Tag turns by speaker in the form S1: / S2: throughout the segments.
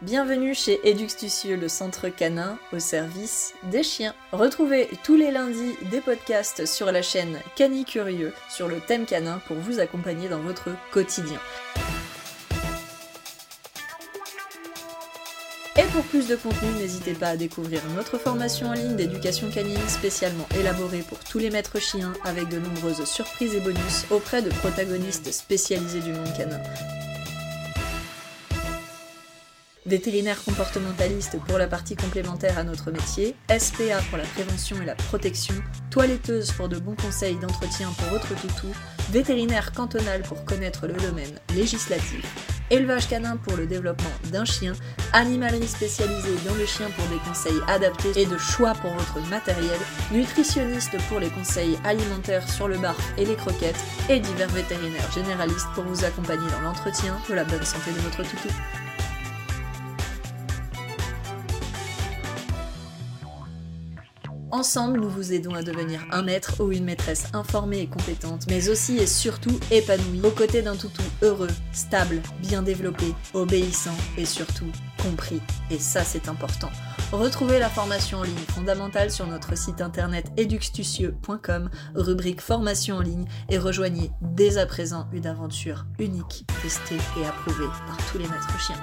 S1: Bienvenue chez Eduxtucieux, le centre canin au service des chiens. Retrouvez tous les lundis des podcasts sur la chaîne Cani Curieux sur le thème canin pour vous accompagner dans votre quotidien. Et pour plus de contenu, n'hésitez pas à découvrir notre formation en ligne d'éducation canine spécialement élaborée pour tous les maîtres chiens avec de nombreuses surprises et bonus auprès de protagonistes spécialisés du monde canin. Vétérinaire comportementaliste pour la partie complémentaire à notre métier, SPA pour la prévention et la protection, toiletteuse pour de bons conseils d'entretien pour votre toutou, vétérinaire cantonal pour connaître le domaine législatif, élevage canin pour le développement d'un chien, animalerie spécialisée dans le chien pour des conseils adaptés et de choix pour votre matériel, nutritionniste pour les conseils alimentaires sur le bar et les croquettes, et divers vétérinaires généralistes pour vous accompagner dans l'entretien de la bonne santé de votre toutou. Ensemble, nous vous aidons à devenir un maître ou une maîtresse informée et compétente, mais aussi et surtout épanouie, aux côtés d'un toutou heureux, stable, bien développé, obéissant et surtout compris. Et ça, c'est important. Retrouvez la formation en ligne fondamentale sur notre site internet eduxtucieux.com, rubrique formation en ligne, et rejoignez dès à présent une aventure unique, testée et approuvée par tous les maîtres chiens.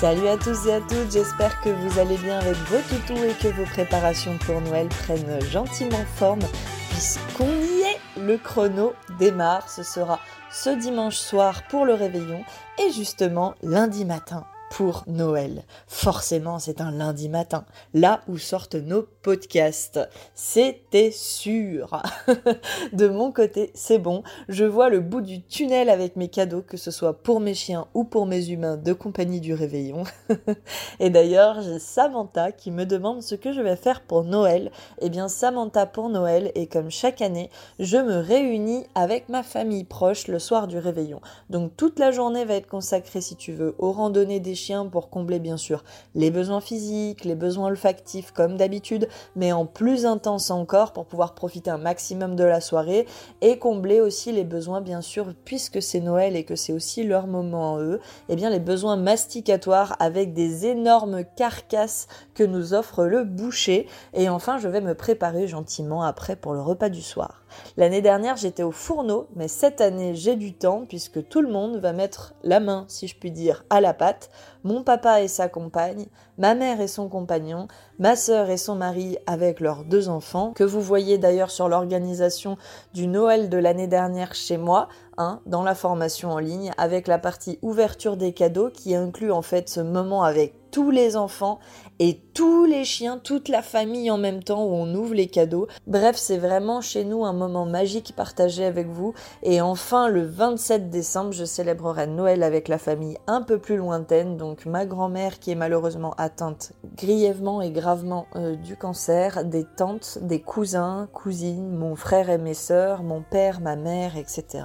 S1: Salut à tous et à toutes, j'espère que vous allez bien avec vos toutous et que vos préparations pour Noël prennent gentiment forme puisqu'on y est. Le chrono démarre, ce sera ce dimanche soir pour le réveillon et justement lundi matin pour Noël. Forcément, c'est un lundi matin, là où sortent nos podcasts. C'était sûr. de mon côté, c'est bon. Je vois le bout du tunnel avec mes cadeaux, que ce soit pour mes chiens ou pour mes humains de compagnie du réveillon. Et d'ailleurs, j'ai Samantha qui me demande ce que je vais faire pour Noël. Eh bien, Samantha pour Noël, et comme chaque année, je me réunis avec ma famille proche le soir du réveillon. Donc toute la journée va être consacrée, si tu veux, aux randonnées des pour combler bien sûr les besoins physiques, les besoins olfactifs comme d'habitude, mais en plus intense encore pour pouvoir profiter un maximum de la soirée et combler aussi les besoins bien sûr puisque c'est Noël et que c'est aussi leur moment en eux, et eh bien les besoins masticatoires avec des énormes carcasses que nous offre le boucher et enfin je vais me préparer gentiment après pour le repas du soir. L'année dernière, j'étais au fourneau, mais cette année, j'ai du temps puisque tout le monde va mettre la main, si je puis dire, à la pâte. Mon papa et sa compagne, ma mère et son compagnon, ma sœur et son mari avec leurs deux enfants, que vous voyez d'ailleurs sur l'organisation du Noël de l'année dernière chez moi, hein, dans la formation en ligne, avec la partie ouverture des cadeaux qui inclut en fait ce moment avec tous les enfants et tous les chiens, toute la famille en même temps où on ouvre les cadeaux. Bref, c'est vraiment chez nous un moment magique partagé avec vous. Et enfin, le 27 décembre, je célébrerai Noël avec la famille un peu plus lointaine, ma grand-mère qui est malheureusement atteinte grièvement et gravement euh, du cancer, des tantes, des cousins, cousines, mon frère et mes sœurs, mon père, ma mère, etc.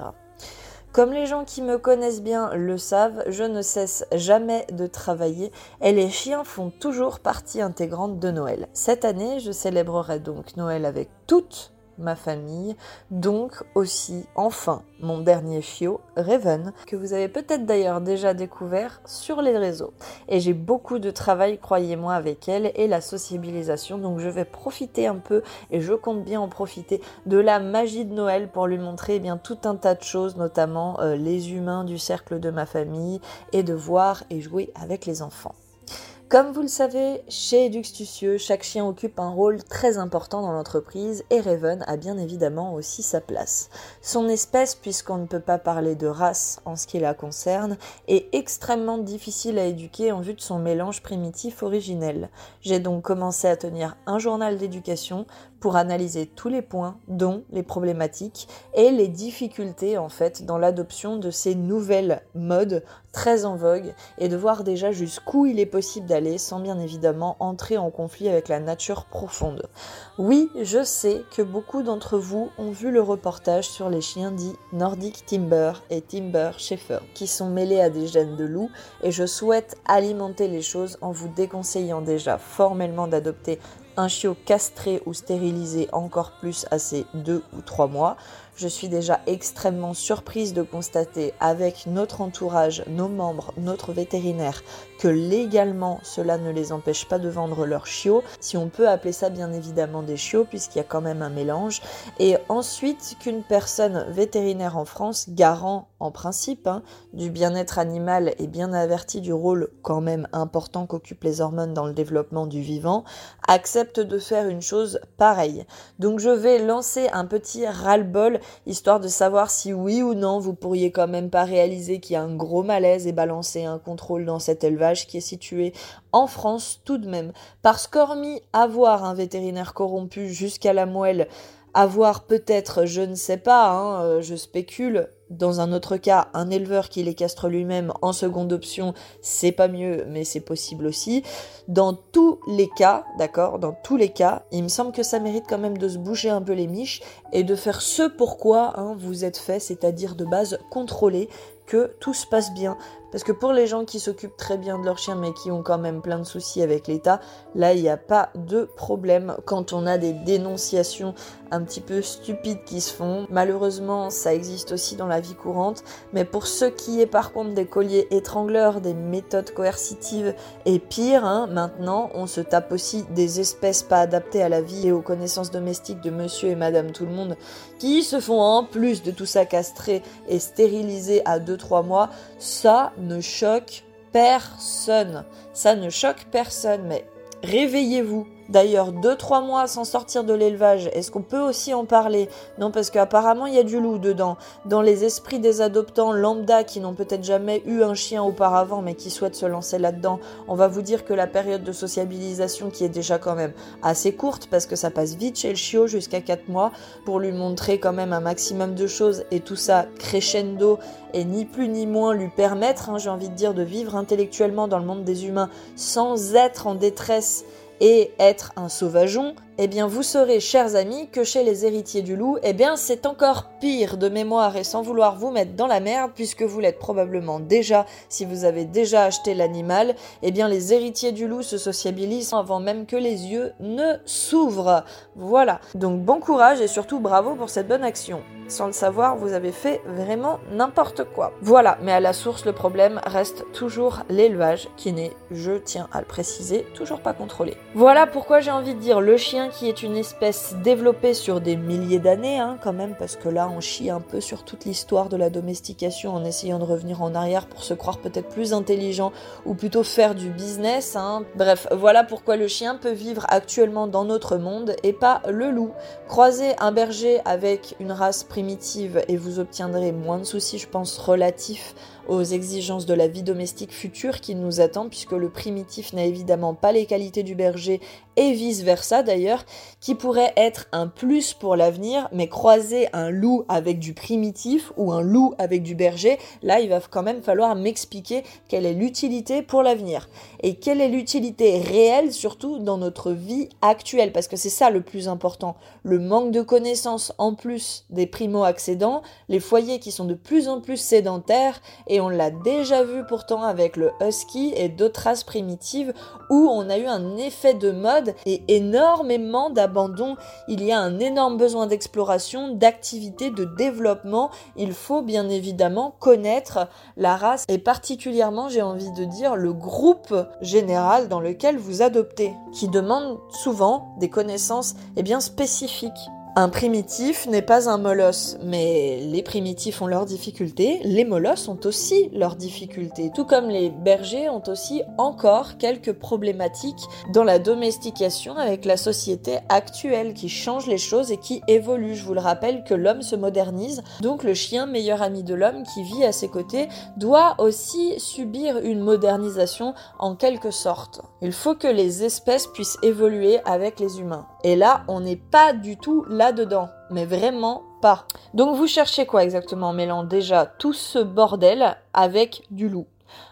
S1: Comme les gens qui me connaissent bien le savent, je ne cesse jamais de travailler et les chiens font toujours partie intégrante de Noël. Cette année, je célébrerai donc Noël avec toutes ma famille, donc aussi enfin mon dernier chiot, Raven, que vous avez peut-être d'ailleurs déjà découvert sur les réseaux. Et j'ai beaucoup de travail, croyez-moi, avec elle et la sociabilisation, donc je vais profiter un peu et je compte bien en profiter de la magie de Noël pour lui montrer eh bien tout un tas de choses, notamment euh, les humains du cercle de ma famille et de voir et jouer avec les enfants. Comme vous le savez, chez Eduxtucieux, chaque chien occupe un rôle très important dans l'entreprise et Raven a bien évidemment aussi sa place. Son espèce, puisqu'on ne peut pas parler de race en ce qui la concerne, est extrêmement difficile à éduquer en vue de son mélange primitif originel. J'ai donc commencé à tenir un journal d'éducation pour analyser tous les points, dont les problématiques et les difficultés en fait dans l'adoption de ces nouvelles modes très en vogue et de voir déjà jusqu'où il est possible d'aller sans bien évidemment entrer en conflit avec la nature profonde. Oui, je sais que beaucoup d'entre vous ont vu le reportage sur les chiens dits Nordic Timber et Timber Shepherd qui sont mêlés à des gènes de loup et je souhaite alimenter les choses en vous déconseillant déjà formellement d'adopter un chiot castré ou stérilisé encore plus à ses deux ou trois mois. Je suis déjà extrêmement surprise de constater avec notre entourage, nos membres, notre vétérinaire, que légalement cela ne les empêche pas de vendre leurs chiots, si on peut appeler ça bien évidemment des chiots puisqu'il y a quand même un mélange, et ensuite qu'une personne vétérinaire en France, garant en principe hein, du bien-être animal et bien averti du rôle quand même important qu'occupent les hormones dans le développement du vivant, accepte de faire une chose pareille. Donc je vais lancer un petit ras-le-bol histoire de savoir si oui ou non vous pourriez quand même pas réaliser qu'il y a un gros malaise et balancer un contrôle dans cet élevage qui est situé en France tout de même. Parce qu'hormis avoir un vétérinaire corrompu jusqu'à la moelle, avoir peut-être, je ne sais pas, hein, euh, je spécule, dans un autre cas, un éleveur qui les castre lui-même en seconde option, c'est pas mieux, mais c'est possible aussi. Dans tous les cas, d'accord, dans tous les cas, il me semble que ça mérite quand même de se bouger un peu les miches et de faire ce pourquoi hein, vous êtes fait, c'est-à-dire de base contrôler que tout se passe bien. Parce que pour les gens qui s'occupent très bien de leur chien mais qui ont quand même plein de soucis avec l'État, là il n'y a pas de problème quand on a des dénonciations un petit peu stupides qui se font. Malheureusement ça existe aussi dans la vie courante, mais pour ceux qui est par contre des colliers étrangleurs, des méthodes coercitives et pire, hein, maintenant on se tape aussi des espèces pas adaptées à la vie et aux connaissances domestiques de monsieur et madame tout le monde qui se font en plus de tout ça castrer et stériliser à 2-3 mois, ça ne choque personne. Ça ne choque personne, mais réveillez-vous. D'ailleurs, 2-3 mois sans sortir de l'élevage, est-ce qu'on peut aussi en parler? Non, parce qu'apparemment, il y a du loup dedans. Dans les esprits des adoptants lambda qui n'ont peut-être jamais eu un chien auparavant, mais qui souhaitent se lancer là-dedans, on va vous dire que la période de sociabilisation, qui est déjà quand même assez courte, parce que ça passe vite chez le chiot jusqu'à 4 mois, pour lui montrer quand même un maximum de choses, et tout ça crescendo, et ni plus ni moins lui permettre, hein, j'ai envie de dire, de vivre intellectuellement dans le monde des humains sans être en détresse et être un sauvageon, eh bien vous saurez, chers amis, que chez les héritiers du loup, eh bien c'est encore pire de mémoire et sans vouloir vous mettre dans la merde, puisque vous l'êtes probablement déjà si vous avez déjà acheté l'animal, eh bien les héritiers du loup se sociabilisent avant même que les yeux ne s'ouvrent. Voilà. Donc bon courage et surtout bravo pour cette bonne action. Sans le savoir, vous avez fait vraiment n'importe quoi. Voilà, mais à la source, le problème reste toujours l'élevage, qui n'est, je tiens à le préciser, toujours pas contrôlé. Voilà pourquoi j'ai envie de dire le chien qui est une espèce développée sur des milliers d'années, hein, quand même, parce que là, on chie un peu sur toute l'histoire de la domestication en essayant de revenir en arrière pour se croire peut-être plus intelligent ou plutôt faire du business. Hein. Bref, voilà pourquoi le chien peut vivre actuellement dans notre monde et pas le loup. Croiser un berger avec une race primitive et vous obtiendrez moins de soucis, je pense, relatifs aux exigences de la vie domestique future qui nous attend, puisque le primitif n'a évidemment pas les qualités du berger et vice-versa d'ailleurs, qui pourrait être un plus pour l'avenir, mais croiser un loup avec du primitif ou un loup avec du berger, là il va quand même falloir m'expliquer quelle est l'utilité pour l'avenir. Et quelle est l'utilité réelle surtout dans notre vie actuelle, parce que c'est ça le plus important. Le manque de connaissances en plus des primo-accédants, les foyers qui sont de plus en plus sédentaires, et on l'a déjà vu pourtant avec le husky et d'autres races primitives où on a eu un effet de mode et énormément d'abandon. Il y a un énorme besoin d'exploration, d'activité, de développement. Il faut bien évidemment connaître la race et particulièrement, j'ai envie de dire, le groupe général dans lequel vous adoptez, qui demande souvent des connaissances eh bien, spécifiques. Un primitif n'est pas un molosse, mais les primitifs ont leurs difficultés, les molosses ont aussi leurs difficultés, tout comme les bergers ont aussi encore quelques problématiques dans la domestication avec la société actuelle qui change les choses et qui évolue. Je vous le rappelle que l'homme se modernise, donc le chien, meilleur ami de l'homme qui vit à ses côtés, doit aussi subir une modernisation en quelque sorte. Il faut que les espèces puissent évoluer avec les humains. Et là, on n'est pas du tout là-dedans. Mais vraiment pas. Donc vous cherchez quoi exactement en mêlant déjà tout ce bordel avec du loup?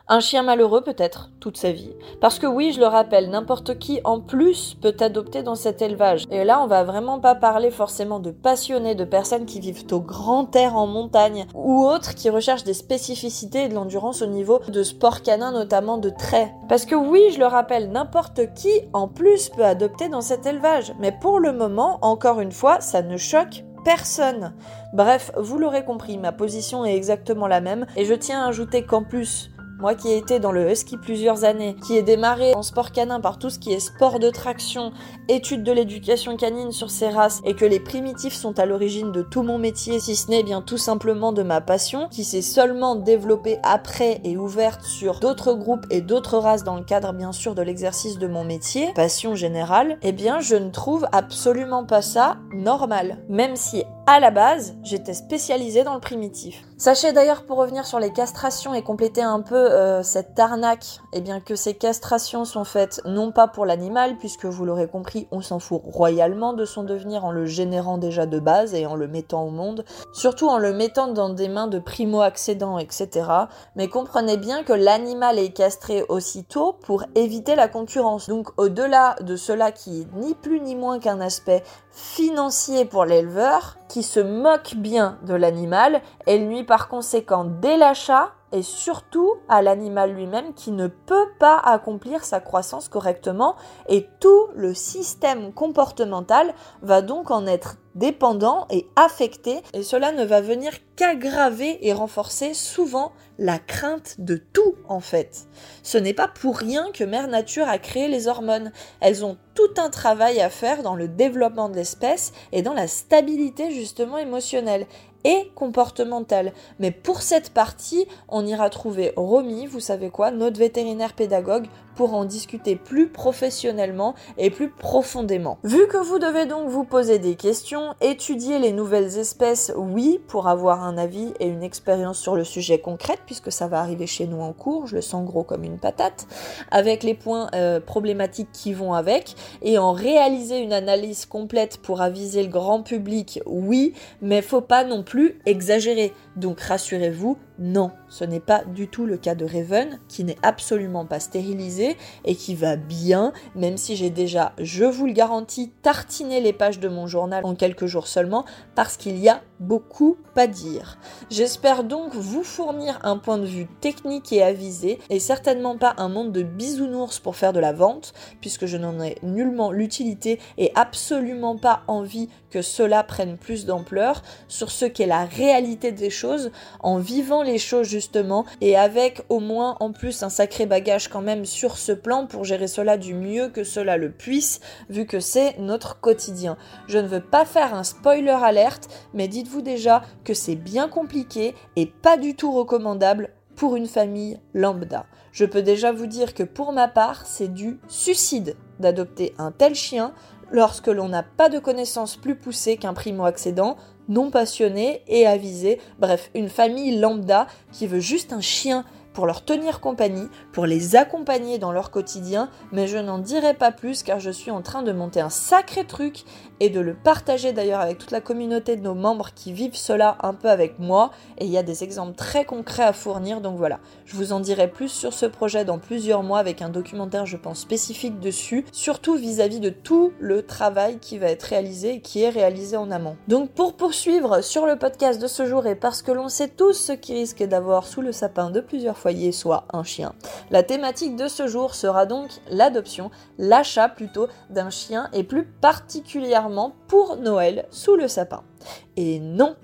S1: Un chien malheureux peut-être toute sa vie. Parce que oui, je le rappelle, n'importe qui en plus peut adopter dans cet élevage. Et là, on va vraiment pas parler forcément de passionnés, de personnes qui vivent au grand air en montagne ou autres qui recherchent des spécificités et de l'endurance au niveau de sport canin, notamment de traits. Parce que oui, je le rappelle, n'importe qui en plus peut adopter dans cet élevage. Mais pour le moment, encore une fois, ça ne choque personne. Bref, vous l'aurez compris, ma position est exactement la même et je tiens à ajouter qu'en plus, moi qui ai été dans le husky plusieurs années, qui ai démarré en sport canin par tout ce qui est sport de traction, études de l'éducation canine sur ces races, et que les primitifs sont à l'origine de tout mon métier, si ce n'est bien tout simplement de ma passion, qui s'est seulement développée après et ouverte sur d'autres groupes et d'autres races dans le cadre bien sûr de l'exercice de mon métier, passion générale, eh bien je ne trouve absolument pas ça normal. Même si à la base, j'étais spécialisée dans le primitif. Sachez d'ailleurs pour revenir sur les castrations et compléter un peu euh, cette arnaque, eh bien que ces castrations sont faites non pas pour l'animal, puisque vous l'aurez compris, on s'en fout royalement de son devenir en le générant déjà de base et en le mettant au monde, surtout en le mettant dans des mains de primo-accédants, etc. Mais comprenez bien que l'animal est castré aussitôt pour éviter la concurrence. Donc au-delà de cela qui est ni plus ni moins qu'un aspect financier pour l'éleveur, qui se moque bien de l'animal, elle nuit par conséquent dès l'achat et surtout à l'animal lui-même qui ne peut pas accomplir sa croissance correctement et tout le système comportemental va donc en être dépendant et affecté et cela ne va venir qu'aggraver et renforcer souvent la crainte de tout en fait. Ce n'est pas pour rien que Mère Nature a créé les hormones. Elles ont tout un travail à faire dans le développement de l'espèce et dans la stabilité justement émotionnelle et comportementale. Mais pour cette partie, on ira trouver Romy, vous savez quoi, notre vétérinaire pédagogue, pour en discuter plus professionnellement et plus profondément. Vu que vous devez donc vous poser des questions, étudier les nouvelles espèces, oui, pour avoir un avis et une expérience sur le sujet concrète, puisque ça va arriver chez nous en cours, je le sens gros comme une patate, avec les points euh, problématiques qui vont avec, et en réaliser une analyse complète pour aviser le grand public, oui, mais faut pas non plus exagérer. Donc rassurez-vous, non, ce n'est pas du tout le cas de Raven, qui n'est absolument pas stérilisé et qui va bien, même si j'ai déjà, je vous le garantis, tartiné les pages de mon journal en quelques jours seulement, parce qu'il y a beaucoup à dire. J'espère donc vous fournir un point de vue technique et avisé, et certainement pas un monde de bisounours pour faire de la vente, puisque je n'en ai nullement l'utilité et absolument pas envie que cela prenne plus d'ampleur sur ce qu'est la réalité des choses en vivant les choses justement et avec au moins en plus un sacré bagage quand même sur ce plan pour gérer cela du mieux que cela le puisse vu que c'est notre quotidien. Je ne veux pas faire un spoiler alerte mais dites-vous déjà que c'est bien compliqué et pas du tout recommandable pour une famille lambda. Je peux déjà vous dire que pour ma part, c'est du suicide d'adopter un tel chien lorsque l'on n'a pas de connaissances plus poussées qu'un primo-accédant, non passionné et avisé, bref, une famille lambda qui veut juste un chien pour leur tenir compagnie, pour les accompagner dans leur quotidien, mais je n'en dirai pas plus car je suis en train de monter un sacré truc et de le partager d'ailleurs avec toute la communauté de nos membres qui vivent cela un peu avec moi et il y a des exemples très concrets à fournir donc voilà, je vous en dirai plus sur ce projet dans plusieurs mois avec un documentaire je pense spécifique dessus, surtout vis-à-vis de tout le travail qui va être réalisé et qui est réalisé en amont. Donc pour poursuivre sur le podcast de ce jour et parce que l'on sait tous ce qui risque d'avoir sous le sapin de plusieurs foyers soit un chien, la thématique de ce jour sera donc l'adoption, l'achat plutôt d'un chien et plus particulièrement pour Noël sous le sapin. Et non,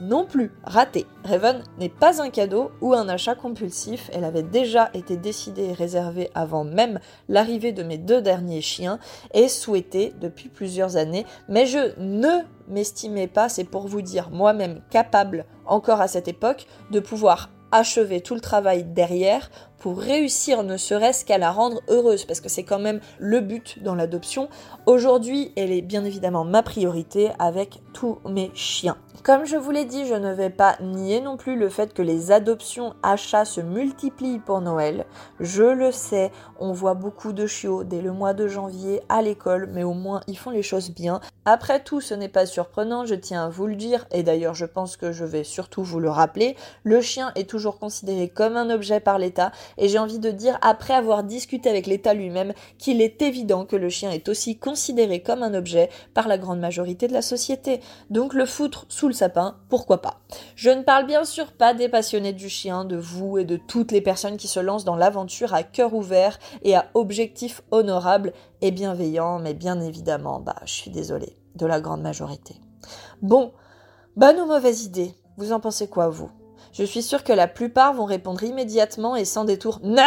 S1: non plus raté. Raven n'est pas un cadeau ou un achat compulsif, elle avait déjà été décidée et réservée avant même l'arrivée de mes deux derniers chiens et souhaitée depuis plusieurs années, mais je ne m'estimais pas, c'est pour vous dire moi-même capable encore à cette époque de pouvoir achever tout le travail derrière pour réussir ne serait-ce qu'à la rendre heureuse, parce que c'est quand même le but dans l'adoption. Aujourd'hui, elle est bien évidemment ma priorité avec tous mes chiens. Comme je vous l'ai dit, je ne vais pas nier non plus le fait que les adoptions achats se multiplient pour Noël. Je le sais, on voit beaucoup de chiots dès le mois de janvier à l'école, mais au moins ils font les choses bien. Après tout, ce n'est pas surprenant, je tiens à vous le dire, et d'ailleurs je pense que je vais surtout vous le rappeler, le chien est toujours considéré comme un objet par l'État, et j'ai envie de dire, après avoir discuté avec l'État lui-même, qu'il est évident que le chien est aussi considéré comme un objet par la grande majorité de la société. Donc le foutre sous le sapin, pourquoi pas? Je ne parle bien sûr pas des passionnés du chien, de vous et de toutes les personnes qui se lancent dans l'aventure à cœur ouvert et à objectif honorable et bienveillant, mais bien évidemment, bah, je suis désolée, de la grande majorité. Bon, bonne ou mauvaise idée Vous en pensez quoi, vous? Je suis sûre que la plupart vont répondre immédiatement et sans détour. Non!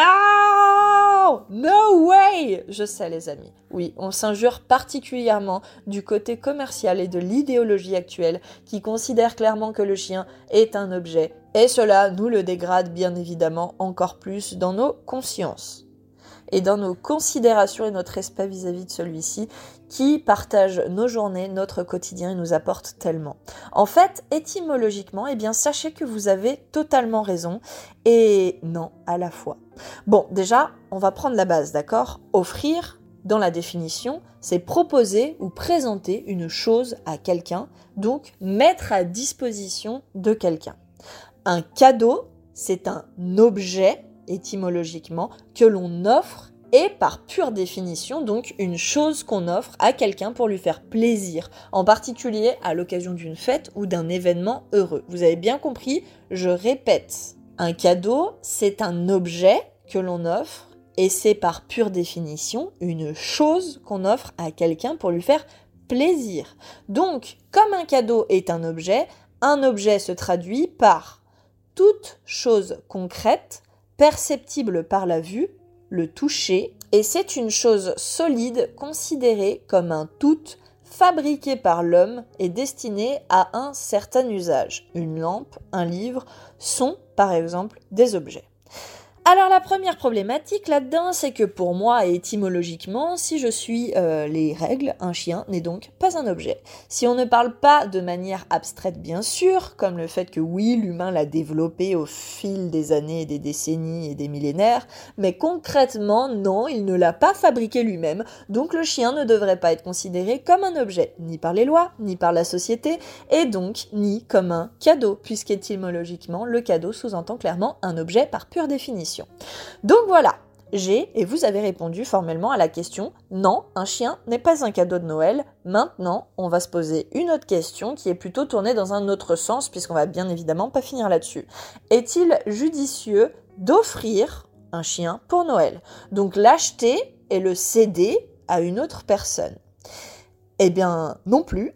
S1: No way! Je sais, les amis. Oui, on s'injure particulièrement du côté commercial et de l'idéologie actuelle qui considère clairement que le chien est un objet, et cela nous le dégrade bien évidemment encore plus dans nos consciences et dans nos considérations et notre respect vis-à-vis de celui-ci qui partage nos journées, notre quotidien et nous apporte tellement. En fait, étymologiquement, eh bien, sachez que vous avez totalement raison et non à la fois. Bon, déjà, on va prendre la base, d'accord? Offrir, dans la définition, c'est proposer ou présenter une chose à quelqu'un, donc mettre à disposition de quelqu'un. Un cadeau, c'est un objet étymologiquement, que l'on offre et par pure définition donc une chose qu'on offre à quelqu'un pour lui faire plaisir, en particulier à l'occasion d'une fête ou d'un événement heureux. Vous avez bien compris, je répète, un cadeau, c'est un objet que l'on offre et c'est par pure définition une chose qu'on offre à quelqu'un pour lui faire plaisir. Donc, comme un cadeau est un objet, un objet se traduit par toute chose concrète perceptible par la vue, le toucher, et c'est une chose solide considérée comme un tout fabriqué par l'homme et destiné à un certain usage. Une lampe, un livre sont par exemple des objets. Alors la première problématique là-dedans, c'est que pour moi, étymologiquement, si je suis euh, les règles, un chien n'est donc pas un objet. Si on ne parle pas de manière abstraite bien sûr, comme le fait que oui, l'humain l'a développé au fil des années, des décennies et des millénaires, mais concrètement, non, il ne l'a pas fabriqué lui-même, donc le chien ne devrait pas être considéré comme un objet, ni par les lois, ni par la société, et donc ni comme un cadeau, puisqu'étymologiquement, le cadeau sous-entend clairement un objet par pure définition. Donc voilà, j'ai, et vous avez répondu formellement à la question non, un chien n'est pas un cadeau de Noël. Maintenant, on va se poser une autre question qui est plutôt tournée dans un autre sens, puisqu'on va bien évidemment pas finir là-dessus. Est-il judicieux d'offrir un chien pour Noël? Donc l'acheter et le céder à une autre personne eh bien, non plus,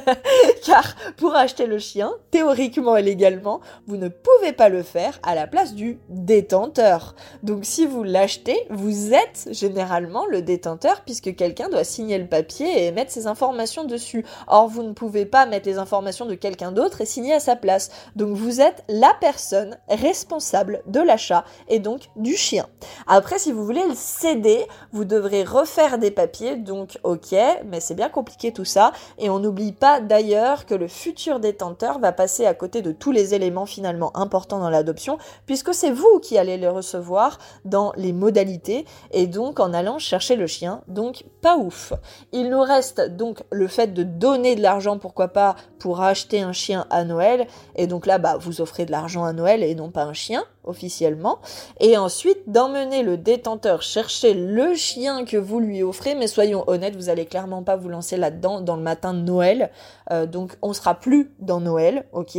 S1: car pour acheter le chien, théoriquement et légalement, vous ne pouvez pas le faire à la place du détenteur. Donc si vous l'achetez, vous êtes généralement le détenteur puisque quelqu'un doit signer le papier et mettre ses informations dessus. Or, vous ne pouvez pas mettre les informations de quelqu'un d'autre et signer à sa place. Donc vous êtes la personne responsable de l'achat et donc du chien. Après, si vous voulez le céder, vous devrez refaire des papiers, donc ok, mais c'est bien compliqué tout ça. Et on n'oublie pas d'ailleurs que le futur détenteur va passer à côté de tous les éléments finalement importants dans l'adoption, puisque c'est vous qui allez les recevoir dans les modalités et donc en allant chercher le chien. Donc pas ouf. Il nous reste donc le fait de donner de l'argent, pourquoi pas, pour acheter un chien à Noël. Et donc là, bah, vous offrez de l'argent à Noël et non pas un chien officiellement, et ensuite d'emmener le détenteur chercher le chien que vous lui offrez, mais soyons honnêtes, vous allez clairement pas vous lancer là-dedans dans le matin de Noël, euh, donc on sera plus dans Noël, ok,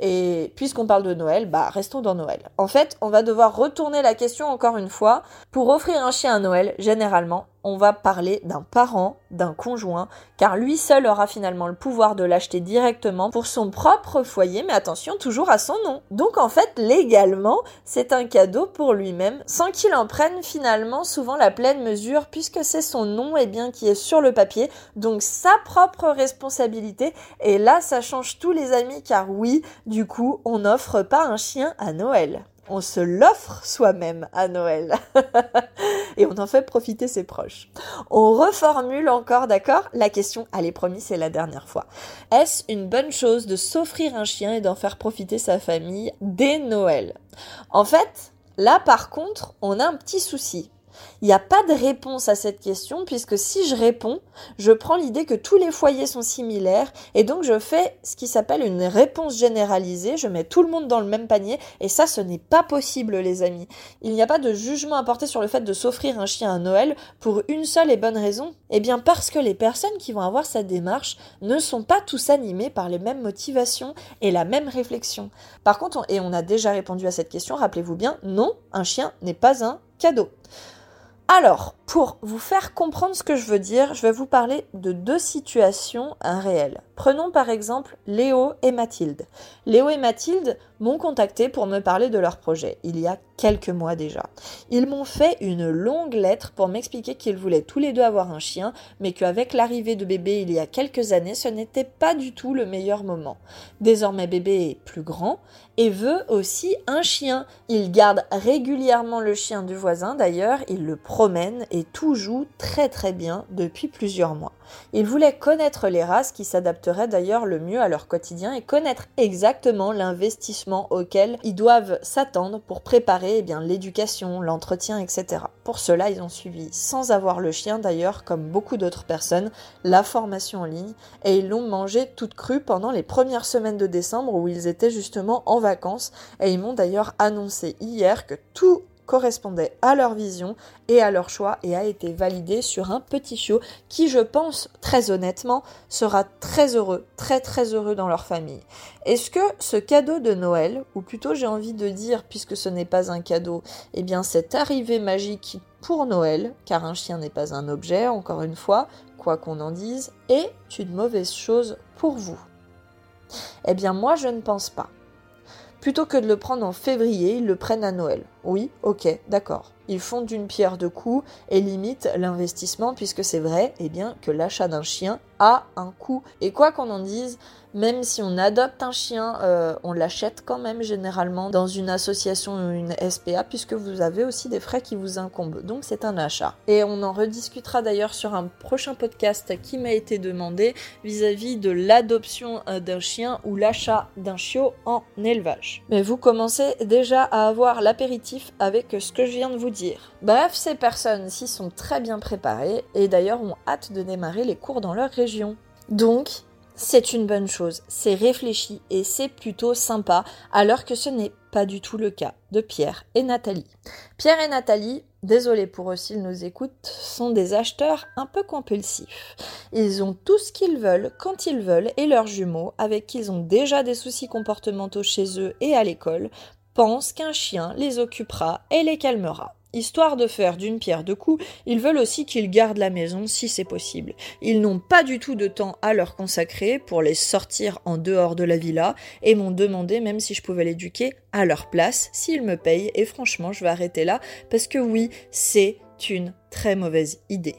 S1: et puisqu'on parle de Noël, bah restons dans Noël. En fait, on va devoir retourner la question encore une fois, pour offrir un chien à Noël, généralement, on va parler d'un parent, d'un conjoint, car lui seul aura finalement le pouvoir de l'acheter directement pour son propre foyer, mais attention, toujours à son nom. Donc en fait, légalement, c'est un cadeau pour lui-même, sans qu'il en prenne finalement souvent la pleine mesure, puisque c'est son nom et eh bien qui est sur le papier, donc sa propre responsabilité. Et là, ça change tous les amis, car oui, du coup, on n'offre pas un chien à Noël. On se l'offre soi-même à Noël. et on en fait profiter ses proches. On reformule encore, d'accord? La question, allez promis, c'est la dernière fois. Est-ce une bonne chose de s'offrir un chien et d'en faire profiter sa famille dès Noël? En fait, là par contre, on a un petit souci. Il n'y a pas de réponse à cette question puisque si je réponds, je prends l'idée que tous les foyers sont similaires et donc je fais ce qui s'appelle une réponse généralisée, je mets tout le monde dans le même panier et ça ce n'est pas possible les amis. Il n'y a pas de jugement à porter sur le fait de s'offrir un chien à Noël pour une seule et bonne raison. Eh bien parce que les personnes qui vont avoir cette démarche ne sont pas tous animées par les mêmes motivations et la même réflexion. Par contre, et on a déjà répondu à cette question, rappelez-vous bien, non, un chien n'est pas un cadeau. Alors, pour vous faire comprendre ce que je veux dire, je vais vous parler de deux situations réelles. Prenons par exemple Léo et Mathilde. Léo et Mathilde m'ont contacté pour me parler de leur projet, il y a quelques mois déjà. Ils m'ont fait une longue lettre pour m'expliquer qu'ils voulaient tous les deux avoir un chien, mais qu'avec l'arrivée de bébé il y a quelques années, ce n'était pas du tout le meilleur moment. Désormais bébé est plus grand et veut aussi un chien. Il garde régulièrement le chien du voisin d'ailleurs, il le promène et tout joue très très bien depuis plusieurs mois. Ils voulaient connaître les races qui s'adapteraient d'ailleurs le mieux à leur quotidien et connaître exactement l'investissement auquel ils doivent s'attendre pour préparer eh l'éducation, l'entretien, etc. Pour cela, ils ont suivi, sans avoir le chien d'ailleurs, comme beaucoup d'autres personnes, la formation en ligne et ils l'ont mangé toute crue pendant les premières semaines de décembre où ils étaient justement en vacances et ils m'ont d'ailleurs annoncé hier que tout correspondait à leur vision et à leur choix et a été validé sur un petit chiot qui, je pense, très honnêtement, sera très heureux, très très heureux dans leur famille. Est-ce que ce cadeau de Noël, ou plutôt j'ai envie de dire, puisque ce n'est pas un cadeau, eh bien cette arrivée magique pour Noël, car un chien n'est pas un objet, encore une fois, quoi qu'on en dise, est une mauvaise chose pour vous? Eh bien moi je ne pense pas. Plutôt que de le prendre en février, ils le prennent à Noël. Oui, ok, d'accord. Ils font d'une pierre deux coups et limitent l'investissement puisque c'est vrai, eh bien, que l'achat d'un chien a un coût. Et quoi qu'on en dise, même si on adopte un chien, euh, on l'achète quand même généralement dans une association ou une SPA puisque vous avez aussi des frais qui vous incombent. Donc c'est un achat. Et on en rediscutera d'ailleurs sur un prochain podcast qui m'a été demandé vis-à-vis de l'adoption euh, d'un chien ou l'achat d'un chiot en élevage. Mais vous commencez déjà à avoir l'apéritif avec ce que je viens de vous dire. Bref, ces personnes s'y sont très bien préparées et d'ailleurs ont hâte de démarrer les cours dans leur région. Donc, c'est une bonne chose, c'est réfléchi et c'est plutôt sympa, alors que ce n'est pas du tout le cas de Pierre et Nathalie. Pierre et Nathalie, désolé pour eux s'ils nous écoutent, sont des acheteurs un peu compulsifs. Ils ont tout ce qu'ils veulent quand ils veulent et leurs jumeaux, avec qui ils ont déjà des soucis comportementaux chez eux et à l'école, pensent qu'un chien les occupera et les calmera. Histoire de faire d'une pierre deux coups, ils veulent aussi qu'ils gardent la maison si c'est possible. Ils n'ont pas du tout de temps à leur consacrer pour les sortir en dehors de la villa et m'ont demandé même si je pouvais l'éduquer à leur place s'ils me payent et franchement je vais arrêter là parce que oui, c'est une très mauvaise idée.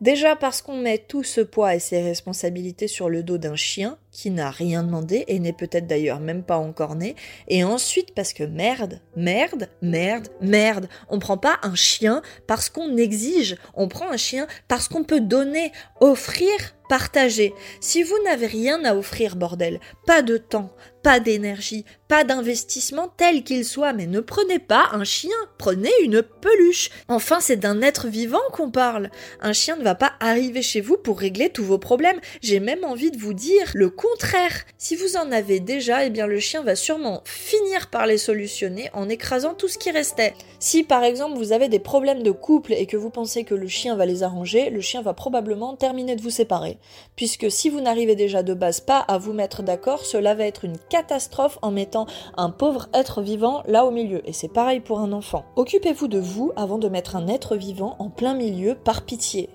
S1: Déjà parce qu'on met tout ce poids et ces responsabilités sur le dos d'un chien qui n'a rien demandé et n'est peut-être d'ailleurs même pas encore né. Et ensuite parce que merde, merde, merde, merde. On prend pas un chien parce qu'on exige. On prend un chien parce qu'on peut donner, offrir, partager. Si vous n'avez rien à offrir, bordel, pas de temps, pas d'énergie, pas d'investissement tel qu'il soit, mais ne prenez pas un chien, prenez une peluche. Enfin, c'est d'un être vivant qu'on parle. Un chien ne va pas arriver chez vous pour régler tous vos problèmes. J'ai même envie de vous dire le contraire. Si vous en avez déjà, eh bien le chien va sûrement finir par les solutionner en écrasant tout ce qui restait. Si par exemple vous avez des problèmes de couple et que vous pensez que le chien va les arranger, le chien va probablement terminer de vous séparer. Puisque si vous n'arrivez déjà de base pas à vous mettre d'accord, cela va être une catastrophe en mettant un pauvre être vivant là au milieu. Et c'est pareil pour un enfant. Occupez-vous de vous avant de mettre un être vivant en plein milieu par pitié.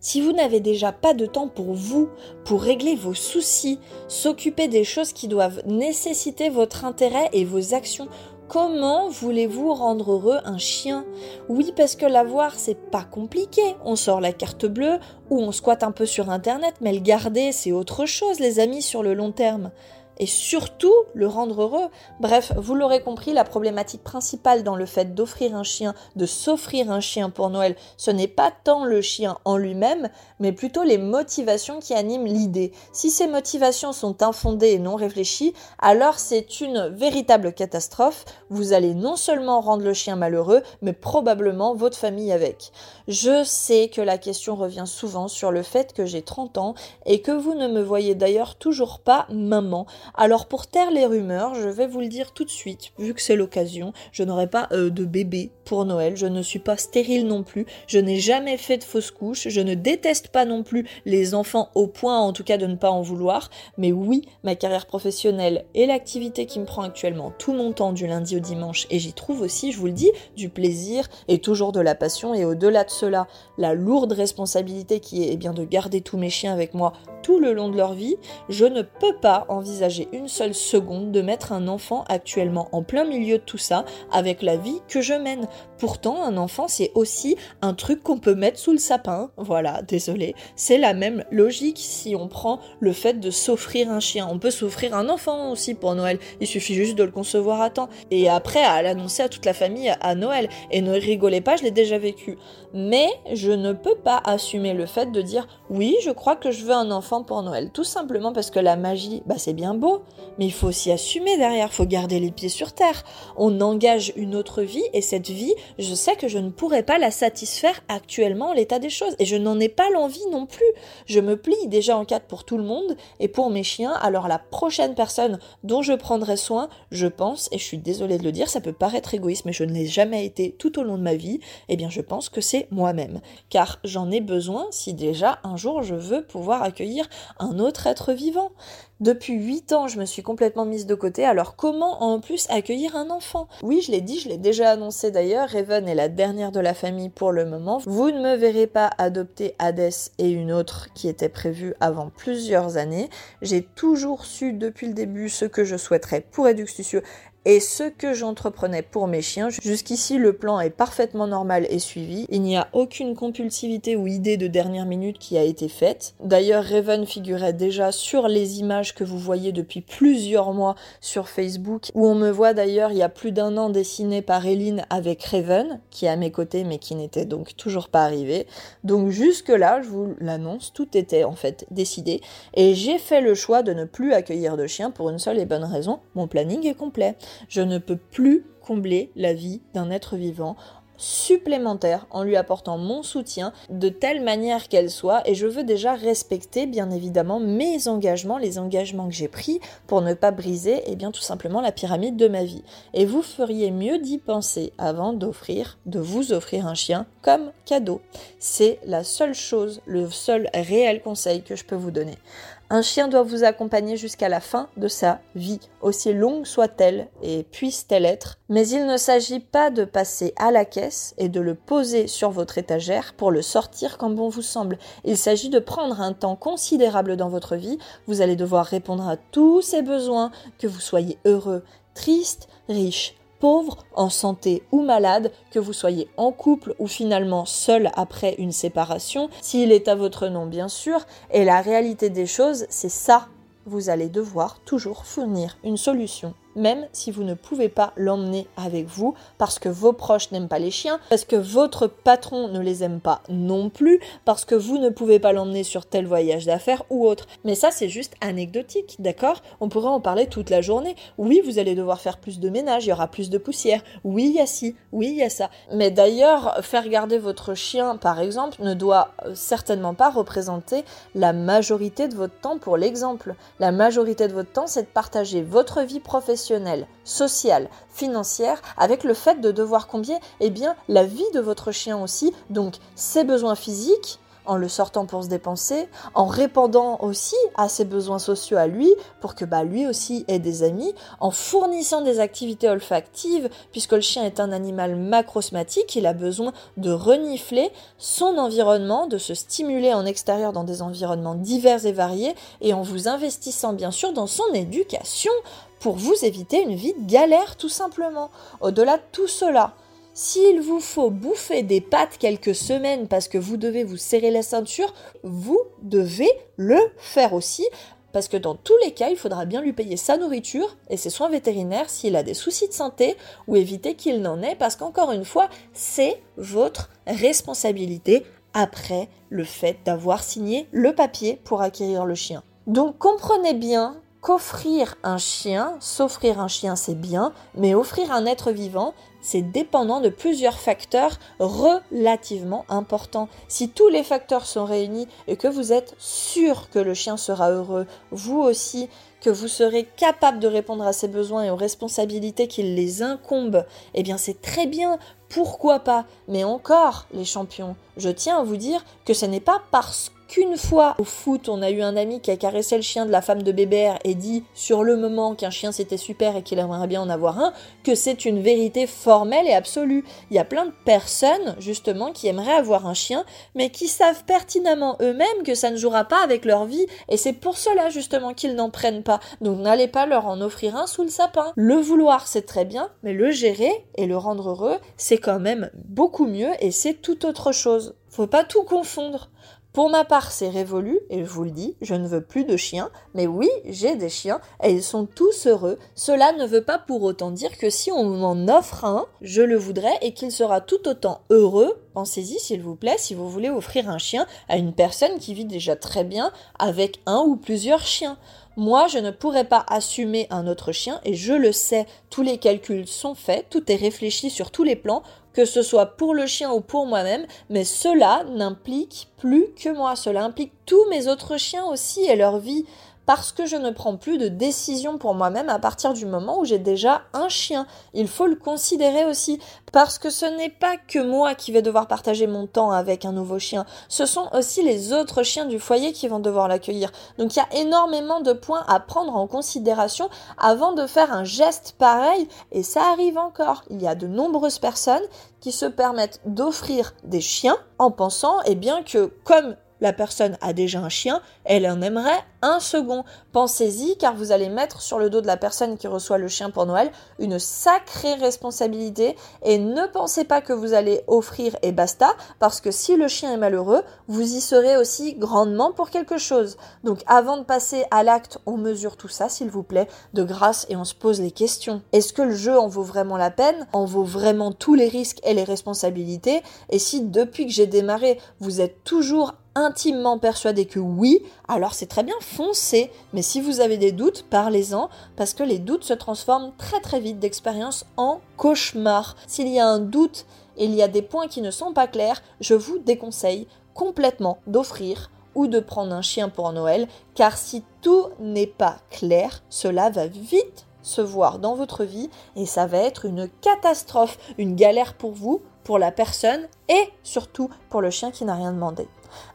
S1: Si vous n'avez déjà pas de temps pour vous, pour régler vos soucis, s'occuper des choses qui doivent nécessiter votre intérêt et vos actions, Comment voulez-vous rendre heureux un chien? Oui, parce que l'avoir, c'est pas compliqué. On sort la carte bleue ou on squatte un peu sur internet, mais le garder, c'est autre chose, les amis, sur le long terme. Et surtout le rendre heureux. Bref, vous l'aurez compris, la problématique principale dans le fait d'offrir un chien, de s'offrir un chien pour Noël, ce n'est pas tant le chien en lui-même, mais plutôt les motivations qui animent l'idée. Si ces motivations sont infondées et non réfléchies, alors c'est une véritable catastrophe. Vous allez non seulement rendre le chien malheureux, mais probablement votre famille avec. Je sais que la question revient souvent sur le fait que j'ai 30 ans et que vous ne me voyez d'ailleurs toujours pas maman. Alors pour taire les rumeurs, je vais vous le dire tout de suite, vu que c'est l'occasion, je n'aurai pas euh, de bébé pour Noël, je ne suis pas stérile non plus, je n'ai jamais fait de fausse couche, je ne déteste pas non plus les enfants au point en tout cas de ne pas en vouloir, mais oui, ma carrière professionnelle et l'activité qui me prend actuellement tout mon temps du lundi au dimanche, et j'y trouve aussi, je vous le dis, du plaisir et toujours de la passion, et au-delà de cela, la lourde responsabilité qui est eh bien de garder tous mes chiens avec moi tout le long de leur vie, je ne peux pas envisager une seule seconde de mettre un enfant actuellement en plein milieu de tout ça avec la vie que je mène. Pourtant, un enfant, c'est aussi un truc qu'on peut mettre sous le sapin. Voilà, désolé. C'est la même logique si on prend le fait de s'offrir un chien. On peut s'offrir un enfant aussi pour Noël. Il suffit juste de le concevoir à temps. Et après, à l'annoncer à toute la famille à Noël. Et ne rigolez pas, je l'ai déjà vécu. Mais je ne peux pas assumer le fait de dire oui, je crois que je veux un enfant pour Noël. Tout simplement parce que la magie, bah c'est bien beau, mais il faut aussi assumer derrière, faut garder les pieds sur terre. On engage une autre vie et cette vie, je sais que je ne pourrais pas la satisfaire actuellement en l'état des choses et je n'en ai pas l'envie non plus. Je me plie déjà en quatre pour tout le monde et pour mes chiens, alors la prochaine personne dont je prendrai soin, je pense, et je suis désolée de le dire, ça peut paraître égoïste, mais je ne l'ai jamais été tout au long de ma vie, eh bien je pense que c'est moi-même. Car j'en ai besoin si déjà un jour je veux pouvoir accueillir un autre être vivant. Depuis 8 ans, je me suis complètement mise de côté, alors comment en plus accueillir un enfant? Oui, je l'ai dit, je l'ai déjà annoncé d'ailleurs, Raven est la dernière de la famille pour le moment. Vous ne me verrez pas adopter Hades et une autre qui était prévue avant plusieurs années. J'ai toujours su depuis le début ce que je souhaiterais pour Eduxtucio et ce que j'entreprenais pour mes chiens. Jusqu'ici, le plan est parfaitement normal et suivi. Il n'y a aucune compulsivité ou idée de dernière minute qui a été faite. D'ailleurs, Raven figurait déjà sur les images que vous voyez depuis plusieurs mois sur Facebook, où on me voit d'ailleurs il y a plus d'un an dessiné par Eline avec Raven, qui est à mes côtés mais qui n'était donc toujours pas arrivé. Donc jusque-là, je vous l'annonce, tout était en fait décidé. Et j'ai fait le choix de ne plus accueillir de chiens pour une seule et bonne raison, mon planning est complet. Je ne peux plus combler la vie d'un être vivant supplémentaire en lui apportant mon soutien de telle manière qu'elle soit et je veux déjà respecter bien évidemment mes engagements, les engagements que j'ai pris pour ne pas briser et eh bien tout simplement la pyramide de ma vie. Et vous feriez mieux d'y penser avant d'offrir, de vous offrir un chien comme cadeau. C'est la seule chose, le seul réel conseil que je peux vous donner. Un chien doit vous accompagner jusqu'à la fin de sa vie, aussi longue soit-elle et puisse-t-elle être, mais il ne s'agit pas de passer à la caisse et de le poser sur votre étagère pour le sortir quand bon vous semble. Il s'agit de prendre un temps considérable dans votre vie, vous allez devoir répondre à tous ses besoins, que vous soyez heureux, triste, riche, pauvre, en santé ou malade, que vous soyez en couple ou finalement seul après une séparation, s'il est à votre nom bien sûr, et la réalité des choses, c'est ça. Vous allez devoir toujours fournir une solution même si vous ne pouvez pas l'emmener avec vous parce que vos proches n'aiment pas les chiens, parce que votre patron ne les aime pas non plus, parce que vous ne pouvez pas l'emmener sur tel voyage d'affaires ou autre. Mais ça, c'est juste anecdotique, d'accord? On pourrait en parler toute la journée. Oui, vous allez devoir faire plus de ménage, il y aura plus de poussière. Oui, il y a ci, oui, il y a ça. Mais d'ailleurs, faire garder votre chien, par exemple, ne doit euh, certainement pas représenter la majorité de votre temps pour l'exemple. La majorité de votre temps, c'est de partager votre vie professionnelle sociale, financière, avec le fait de devoir combler eh bien, la vie de votre chien aussi, donc ses besoins physiques, en le sortant pour se dépenser, en répondant aussi à ses besoins sociaux à lui pour que bah, lui aussi ait des amis, en fournissant des activités olfactives puisque le chien est un animal macrosmatique, il a besoin de renifler son environnement, de se stimuler en extérieur dans des environnements divers et variés et en vous investissant bien sûr dans son éducation pour vous éviter une vie de galère tout simplement. Au-delà de tout cela, s'il vous faut bouffer des pâtes quelques semaines parce que vous devez vous serrer la ceinture, vous devez le faire aussi parce que dans tous les cas, il faudra bien lui payer sa nourriture et ses soins vétérinaires s'il a des soucis de santé ou éviter qu'il n'en ait, parce qu'encore une fois, c'est votre responsabilité après le fait d'avoir signé le papier pour acquérir le chien. Donc comprenez bien qu'offrir un chien, s'offrir un chien c'est bien, mais offrir un être vivant, c'est dépendant de plusieurs facteurs relativement importants. Si tous les facteurs sont réunis et que vous êtes sûr que le chien sera heureux, vous aussi, que vous serez capable de répondre à ses besoins et aux responsabilités qui les incombent, eh bien c'est très bien, pourquoi pas? Mais encore, les champions, je tiens à vous dire que ce n'est pas parce qu'une fois au foot, on a eu un ami qui a caressé le chien de la femme de Bébert et dit sur le moment qu'un chien c'était super et qu'il aimerait bien en avoir un, que c'est une vérité formelle et absolue. Il y a plein de personnes, justement, qui aimeraient avoir un chien, mais qui savent pertinemment eux-mêmes que ça ne jouera pas avec leur vie, et c'est pour cela, justement, qu'ils n'en prennent pas. Donc n'allez pas leur en offrir un sous le sapin. Le vouloir, c'est très bien, mais le gérer et le rendre heureux, c'est quand même beaucoup mieux, et c'est tout autre chose. Faut pas tout confondre. Pour ma part, c'est révolu, et je vous le dis, je ne veux plus de chiens, mais oui, j'ai des chiens, et ils sont tous heureux. Cela ne veut pas pour autant dire que si on m'en offre un, je le voudrais et qu'il sera tout autant heureux. Pensez-y, s'il vous plaît, si vous voulez offrir un chien à une personne qui vit déjà très bien avec un ou plusieurs chiens. Moi, je ne pourrais pas assumer un autre chien et je le sais, tous les calculs sont faits, tout est réfléchi sur tous les plans que ce soit pour le chien ou pour moi-même, mais cela n'implique plus que moi, cela implique tous mes autres chiens aussi et leur vie parce que je ne prends plus de décision pour moi-même à partir du moment où j'ai déjà un chien. Il faut le considérer aussi, parce que ce n'est pas que moi qui vais devoir partager mon temps avec un nouveau chien, ce sont aussi les autres chiens du foyer qui vont devoir l'accueillir. Donc il y a énormément de points à prendre en considération avant de faire un geste pareil, et ça arrive encore. Il y a de nombreuses personnes qui se permettent d'offrir des chiens en pensant eh bien que comme la personne a déjà un chien, elle en aimerait un second. Pensez-y car vous allez mettre sur le dos de la personne qui reçoit le chien pour Noël une sacrée responsabilité et ne pensez pas que vous allez offrir et basta parce que si le chien est malheureux, vous y serez aussi grandement pour quelque chose. Donc avant de passer à l'acte, on mesure tout ça s'il vous plaît de grâce et on se pose les questions. Est-ce que le jeu en vaut vraiment la peine En vaut vraiment tous les risques et les responsabilités? Et si depuis que j'ai démarré, vous êtes toujours intimement persuadé que oui, alors c'est très bien, foncez. Mais si vous avez des doutes, parlez-en, parce que les doutes se transforment très très vite d'expérience en cauchemar. S'il y a un doute et il y a des points qui ne sont pas clairs, je vous déconseille complètement d'offrir ou de prendre un chien pour Noël, car si tout n'est pas clair, cela va vite se voir dans votre vie et ça va être une catastrophe, une galère pour vous, pour la personne et surtout pour le chien qui n'a rien demandé.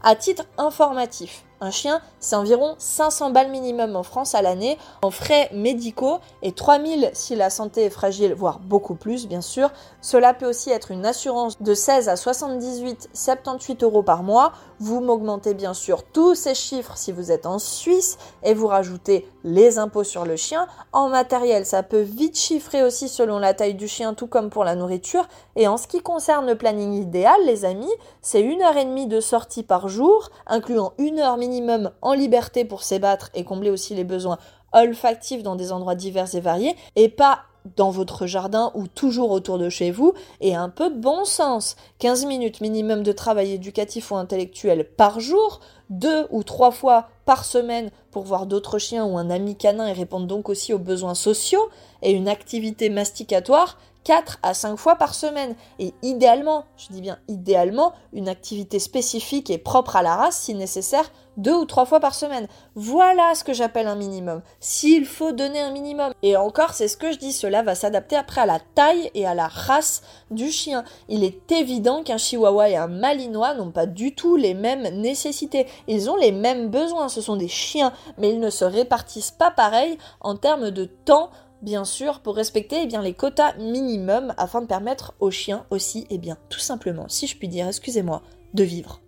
S1: À titre informatif, un chien, c'est environ 500 balles minimum en France à l'année en frais médicaux et 3000 si la santé est fragile, voire beaucoup plus bien sûr. Cela peut aussi être une assurance de 16 à 78, 78 euros par mois. Vous m'augmentez bien sûr tous ces chiffres si vous êtes en Suisse et vous rajoutez les impôts sur le chien. En matériel, ça peut vite chiffrer aussi selon la taille du chien, tout comme pour la nourriture. Et en ce qui concerne le planning idéal, les amis, c'est une heure et demie de sortie par jour, incluant une heure minimum minimum en liberté pour s'ébattre et combler aussi les besoins olfactifs dans des endroits divers et variés, et pas dans votre jardin ou toujours autour de chez vous, et un peu de bon sens. 15 minutes minimum de travail éducatif ou intellectuel par jour, deux ou trois fois par semaine pour voir d'autres chiens ou un ami canin et répondre donc aussi aux besoins sociaux, et une activité masticatoire 4 à 5 fois par semaine. Et idéalement, je dis bien idéalement, une activité spécifique et propre à la race si nécessaire, deux ou trois fois par semaine. Voilà ce que j'appelle un minimum. S'il faut donner un minimum. Et encore, c'est ce que je dis, cela va s'adapter après à la taille et à la race du chien. Il est évident qu'un chihuahua et un malinois n'ont pas du tout les mêmes nécessités. Ils ont les mêmes besoins, ce sont des chiens, mais ils ne se répartissent pas pareil en termes de temps bien sûr, pour respecter eh bien, les quotas minimums afin de permettre aux chiens aussi, eh bien, tout simplement, si je puis dire, excusez-moi, de vivre.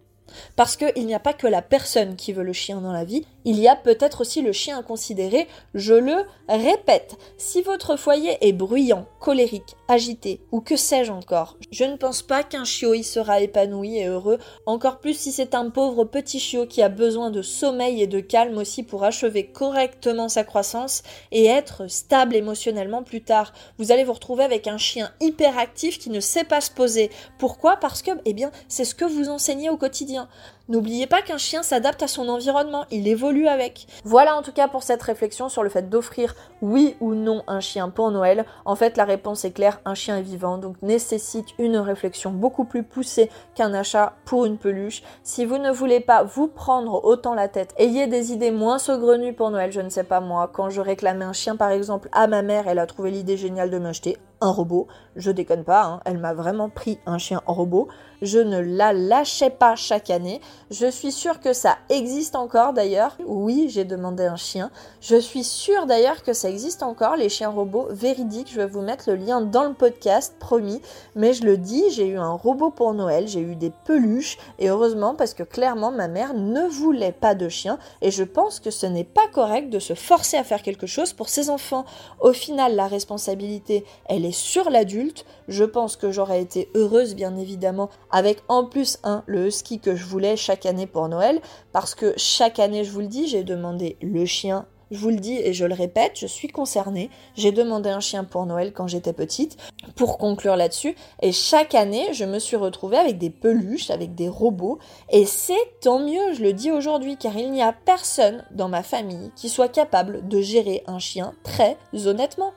S1: Parce qu'il n'y a pas que la personne qui veut le chien dans la vie, Il y a peut-être aussi le chien à considérer, je le répète. Si votre foyer est bruyant, colérique, agité ou que sais-je encore, je ne pense pas qu'un chiot y sera épanoui et heureux, encore plus si c'est un pauvre petit chiot qui a besoin de sommeil et de calme aussi pour achever correctement sa croissance et être stable émotionnellement plus tard. Vous allez vous retrouver avec un chien hyperactif qui ne sait pas se poser. Pourquoi? Parce que, eh bien, c'est ce que vous enseignez au quotidien. N'oubliez pas qu'un chien s'adapte à son environnement, il évolue avec. Voilà en tout cas pour cette réflexion sur le fait d'offrir oui ou non un chien pour Noël. En fait, la réponse est claire, un chien est vivant, donc nécessite une réflexion beaucoup plus poussée qu'un achat pour une peluche. Si vous ne voulez pas vous prendre autant la tête, ayez des idées moins saugrenues pour Noël, je ne sais pas moi. Quand je réclamais un chien par exemple à ma mère, elle a trouvé l'idée géniale de m'acheter un robot. Je déconne pas, hein. elle m'a vraiment pris un chien robot. Je ne la lâchais pas chaque année. Je suis sûre que ça existe encore d'ailleurs. Oui, j'ai demandé un chien. Je suis sûre d'ailleurs que ça existe encore, les chiens robots véridiques. Je vais vous mettre le lien dans le podcast, promis. Mais je le dis, j'ai eu un robot pour Noël, j'ai eu des peluches. Et heureusement, parce que clairement, ma mère ne voulait pas de chien. Et je pense que ce n'est pas correct de se forcer à faire quelque chose pour ses enfants. Au final, la responsabilité, elle est sur l'adulte. Je pense que j'aurais été heureuse, bien évidemment, avec en plus un, le husky que je voulais chaque année pour Noël, parce que chaque année, je vous le dis, j'ai demandé le chien. Je vous le dis et je le répète, je suis concernée. J'ai demandé un chien pour Noël quand j'étais petite, pour conclure là-dessus. Et chaque année, je me suis retrouvée avec des peluches, avec des robots. Et c'est tant mieux, je le dis aujourd'hui, car il n'y a personne dans ma famille qui soit capable de gérer un chien très honnêtement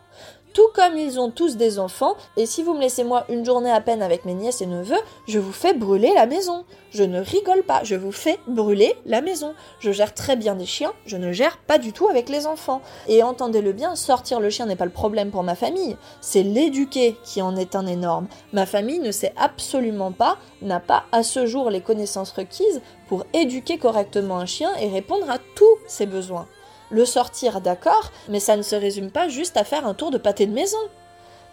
S1: tout comme ils ont tous des enfants, et si vous me laissez moi une journée à peine avec mes nièces et neveux, je vous fais brûler la maison. Je ne rigole pas, je vous fais brûler la maison. Je gère très bien des chiens, je ne gère pas du tout avec les enfants. Et entendez-le bien, sortir le chien n'est pas le problème pour ma famille, c'est l'éduquer qui en est un énorme. Ma famille ne sait absolument pas, n'a pas à ce jour les connaissances requises pour éduquer correctement un chien et répondre à tous ses besoins. Le sortir, d'accord, mais ça ne se résume pas juste à faire un tour de pâté de maison.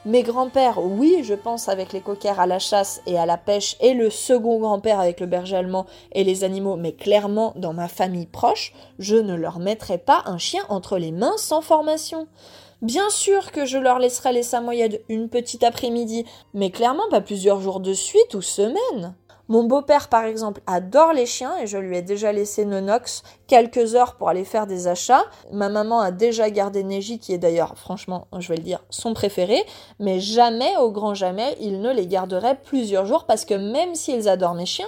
S1: Mes grands-pères, oui, je pense avec les coquères à la chasse et à la pêche, et le second grand-père avec le berger allemand et les animaux, mais clairement dans ma famille proche, je ne leur mettrai pas un chien entre les mains sans formation. Bien sûr que je leur laisserai les samoyèdes une petite après-midi, mais clairement pas plusieurs jours de suite ou semaines. Mon beau-père, par exemple, adore les chiens et je lui ai déjà laissé Nonox quelques heures pour aller faire des achats. Ma maman a déjà gardé Neji, qui est d'ailleurs, franchement, je vais le dire, son préféré, mais jamais, au grand jamais, il ne les garderait plusieurs jours parce que même s'ils adorent mes chiens,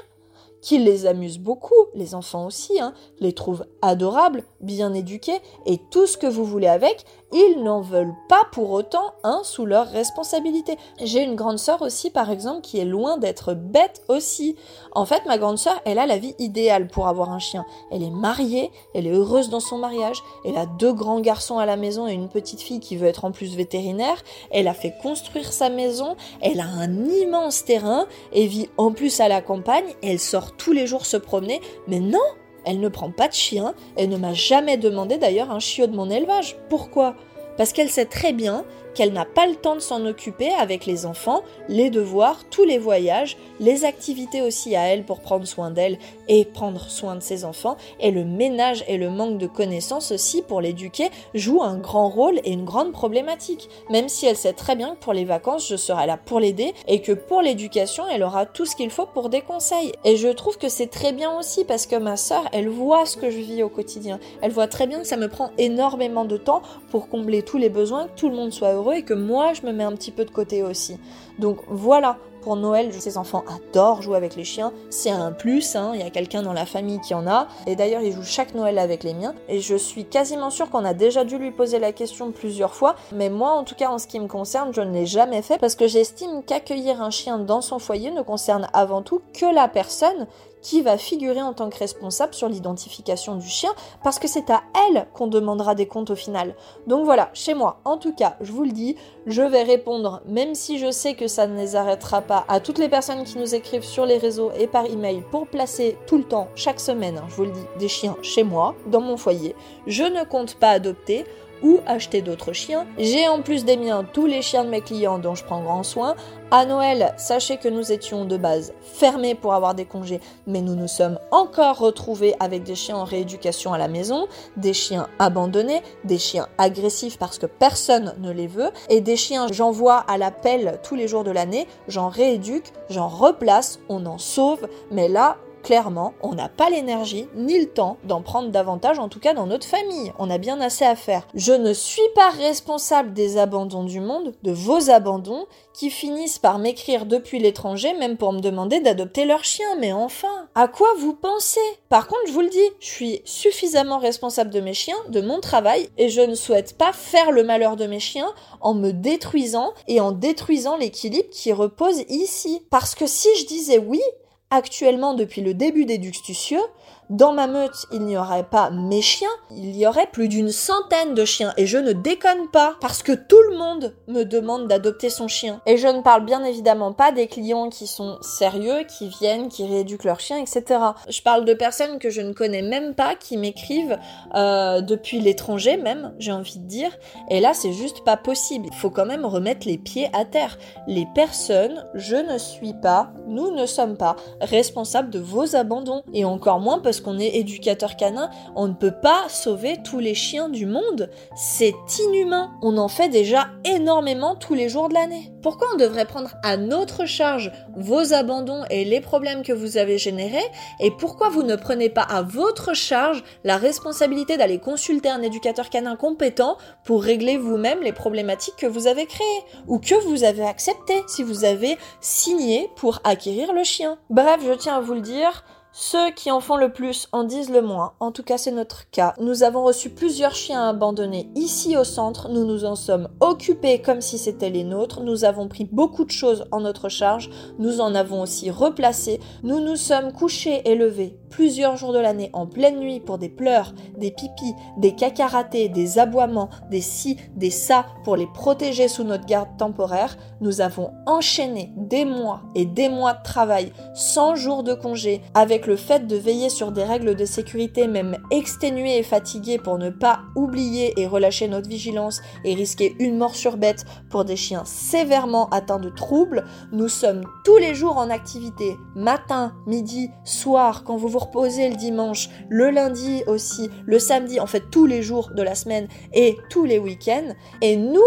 S1: qu'ils les amusent beaucoup, les enfants aussi, hein, les trouvent adorables, bien éduqués et tout ce que vous voulez avec, ils n'en veulent pas pour autant un sous leur responsabilité. J'ai une grande sœur aussi, par exemple, qui est loin d'être bête aussi. En fait, ma grande sœur, elle a la vie idéale pour avoir un chien. Elle est mariée, elle est heureuse dans son mariage, elle a deux grands garçons à la maison et une petite fille qui veut être en plus vétérinaire. Elle a fait construire sa maison, elle a un immense terrain et vit en plus à la campagne. Elle sort tous les jours se promener, mais non, elle ne prend pas de chien, elle ne m'a jamais demandé d'ailleurs un chiot de mon élevage. Pourquoi? Parce qu'elle sait très bien qu'elle n'a pas le temps de s'en occuper avec les enfants, les devoirs, tous les voyages, les activités aussi à elle pour prendre soin d'elle et prendre soin de ses enfants, et le ménage et le manque de connaissances aussi pour l'éduquer jouent un grand rôle et une grande problématique, même si elle sait très bien que pour les vacances je serai là pour l'aider et que pour l'éducation elle aura tout ce qu'il faut pour des conseils. Et je trouve que c'est très bien aussi parce que ma soeur elle voit ce que je vis au quotidien, elle voit très bien que ça me prend énormément de temps pour combler tous les besoins, que tout le monde soit heureux et que moi je me mets un petit peu de côté aussi. Donc voilà, pour Noël, ses enfants adorent jouer avec les chiens. C'est un plus, hein. il y a quelqu'un dans la famille qui en a. Et d'ailleurs, il joue chaque Noël avec les miens. Et je suis quasiment sûre qu'on a déjà dû lui poser la question plusieurs fois. Mais moi, en tout cas, en ce qui me concerne, je ne l'ai jamais fait parce que j'estime qu'accueillir un chien dans son foyer ne concerne avant tout que la personne qui va figurer en tant que responsable sur l'identification du chien, parce que c'est à elle qu'on demandera des comptes au final. Donc voilà, chez moi, en tout cas, je vous le dis, je vais répondre, même si je sais que ça ne les arrêtera pas, à toutes les personnes qui nous écrivent sur les réseaux et par email pour placer tout le temps, chaque semaine, hein, je vous le dis, des chiens chez moi, dans mon foyer. Je ne compte pas adopter. Ou acheter d'autres chiens. J'ai en plus des miens tous les chiens de mes clients dont je prends grand soin. À Noël, sachez que nous étions de base fermés pour avoir des congés, mais nous nous sommes encore retrouvés avec des chiens en rééducation à la maison, des chiens abandonnés, des chiens agressifs parce que personne ne les veut, et des chiens j'envoie à l'appel tous les jours de l'année, j'en rééduque, j'en replace, on en sauve, mais là, clairement, on n'a pas l'énergie ni le temps d'en prendre davantage, en tout cas dans notre famille. On a bien assez à faire. Je ne suis pas responsable des abandons du monde, de vos abandons, qui finissent par m'écrire depuis l'étranger, même pour me demander d'adopter leur chien. Mais enfin, à quoi vous pensez? Par contre, je vous le dis, je suis suffisamment responsable de mes chiens, de mon travail, et je ne souhaite pas faire le malheur de mes chiens en me détruisant et en détruisant l'équilibre qui repose ici. Parce que si je disais oui, actuellement depuis le début des Duxtucieux, dans ma meute, il n'y aurait pas mes chiens, il y aurait plus d'une centaine de chiens. Et je ne déconne pas, parce que tout le monde me demande d'adopter son chien. Et je ne parle bien évidemment pas des clients qui sont sérieux, qui viennent, qui rééduquent leur chien, etc. Je parle de personnes que je ne connais même pas, qui m'écrivent euh, depuis l'étranger même, j'ai envie de dire. Et là, c'est juste pas possible. Il faut quand même remettre les pieds à terre. Les personnes, je ne suis pas, nous ne sommes pas responsables de vos abandons. Et encore moins parce qu'on est éducateur canin, on ne peut pas sauver tous les chiens du monde. C'est inhumain. On en fait déjà énormément tous les jours de l'année. Pourquoi on devrait prendre à notre charge vos abandons et les problèmes que vous avez générés? Et pourquoi vous ne prenez pas à votre charge la responsabilité d'aller consulter un éducateur canin compétent pour régler vous-même les problématiques que vous avez créées ou que vous avez acceptées si vous avez signé pour acquérir le chien? Bref, je tiens à vous le dire, ceux qui en font le plus en disent le moins. En tout cas, c'est notre cas. Nous avons reçu plusieurs chiens abandonnés ici au centre. Nous nous en sommes occupés comme si c'était les nôtres. Nous avons pris beaucoup de choses en notre charge. Nous en avons aussi replacé. Nous nous sommes couchés et levés plusieurs jours de l'année en pleine nuit pour des pleurs, des pipis, des cacaratés, des aboiements, des si, des ça pour les protéger sous notre garde temporaire. Nous avons enchaîné des mois et des mois de travail, 100 jours de congé avec le fait de veiller sur des règles de sécurité même exténuées et fatiguées pour ne pas oublier et relâcher notre vigilance et risquer une mort sur bête pour des chiens sévèrement atteints de troubles, nous sommes tous les jours en activité, matin, midi, soir, quand vous vous reposez le dimanche, le lundi aussi, le samedi, en fait tous les jours de la semaine et tous les week-ends. Et nous,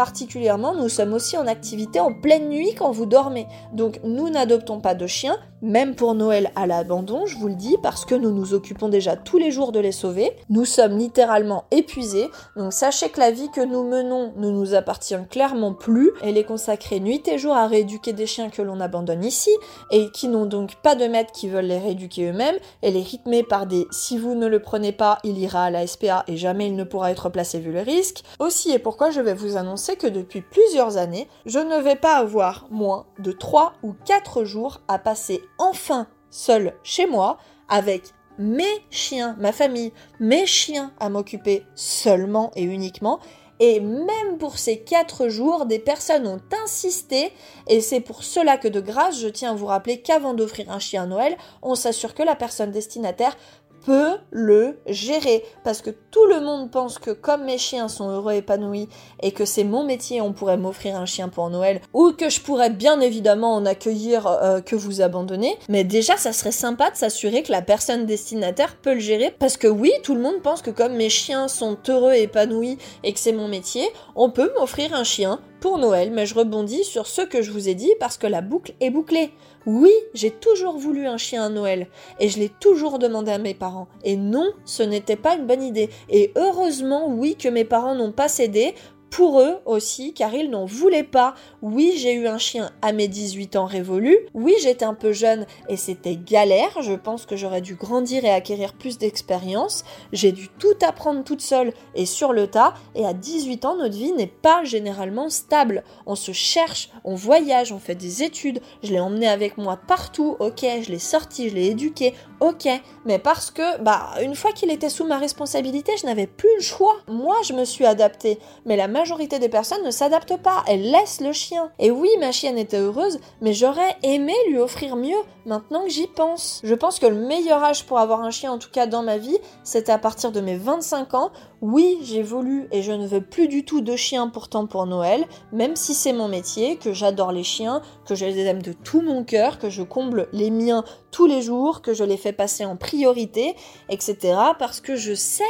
S1: particulièrement, nous sommes aussi en activité en pleine nuit quand vous dormez. Donc nous n'adoptons pas de chiens, même pour Noël à l'abandon, je vous le dis, parce que nous nous occupons déjà tous les jours de les sauver. Nous sommes littéralement épuisés, donc sachez que la vie que nous menons ne nous appartient clairement plus. Elle est consacrée nuit et jour à rééduquer des chiens que l'on abandonne ici, et qui n'ont donc pas de maître qui veulent les rééduquer eux-mêmes. Elle est rythmée par des si vous ne le prenez pas, il ira à la SPA et jamais il ne pourra être placé vu le risque. Aussi, et pourquoi je vais vous annoncer que depuis plusieurs années, je ne vais pas avoir moins de 3 ou 4 jours à passer enfin seul chez moi avec mes chiens, ma famille, mes chiens à m'occuper seulement et uniquement. Et même pour ces quatre jours, des personnes ont insisté, et c'est pour cela que de grâce, je tiens à vous rappeler qu'avant d'offrir un chien à Noël, on s'assure que la personne destinataire peut le gérer. Parce que tout le monde pense que comme mes chiens sont heureux, épanouis, et que c'est mon métier, on pourrait m'offrir un chien pour Noël, ou que je pourrais bien évidemment en accueillir euh, que vous abandonnez. Mais déjà, ça serait sympa de s'assurer que la personne destinataire peut le gérer. Parce que oui, tout le monde pense que comme mes chiens sont heureux, épanouis, et que c'est mon métier, on peut m'offrir un chien pour Noël, mais je rebondis sur ce que je vous ai dit parce que la boucle est bouclée. Oui, j'ai toujours voulu un chien à Noël et je l'ai toujours demandé à mes parents. Et non, ce n'était pas une bonne idée. Et heureusement, oui, que mes parents n'ont pas cédé pour eux aussi, car ils n'en voulaient pas. Oui, j'ai eu un chien à mes 18 ans révolus. Oui, j'étais un peu jeune et c'était galère. Je pense que j'aurais dû grandir et acquérir plus d'expérience. J'ai dû tout apprendre toute seule et sur le tas. Et à 18 ans, notre vie n'est pas généralement stable. On se cherche, on voyage, on fait des études. Je l'ai emmené avec moi partout. Ok, je l'ai sorti, je l'ai éduqué. Ok, mais parce que, bah, une fois qu'il était sous ma responsabilité, je n'avais plus le choix. Moi, je me suis adaptée. Mais la majorité des personnes ne s'adaptent pas, elles laissent le chien. Et oui, ma chienne était heureuse, mais j'aurais aimé lui offrir mieux maintenant que j'y pense. Je pense que le meilleur âge pour avoir un chien, en tout cas dans ma vie, c'était à partir de mes 25 ans. Oui, j'ai voulu et je ne veux plus du tout de chien pourtant pour Noël, même si c'est mon métier, que j'adore les chiens, que je les aime de tout mon cœur, que je comble les miens tous les jours, que je les fais passer en priorité, etc. Parce que je sais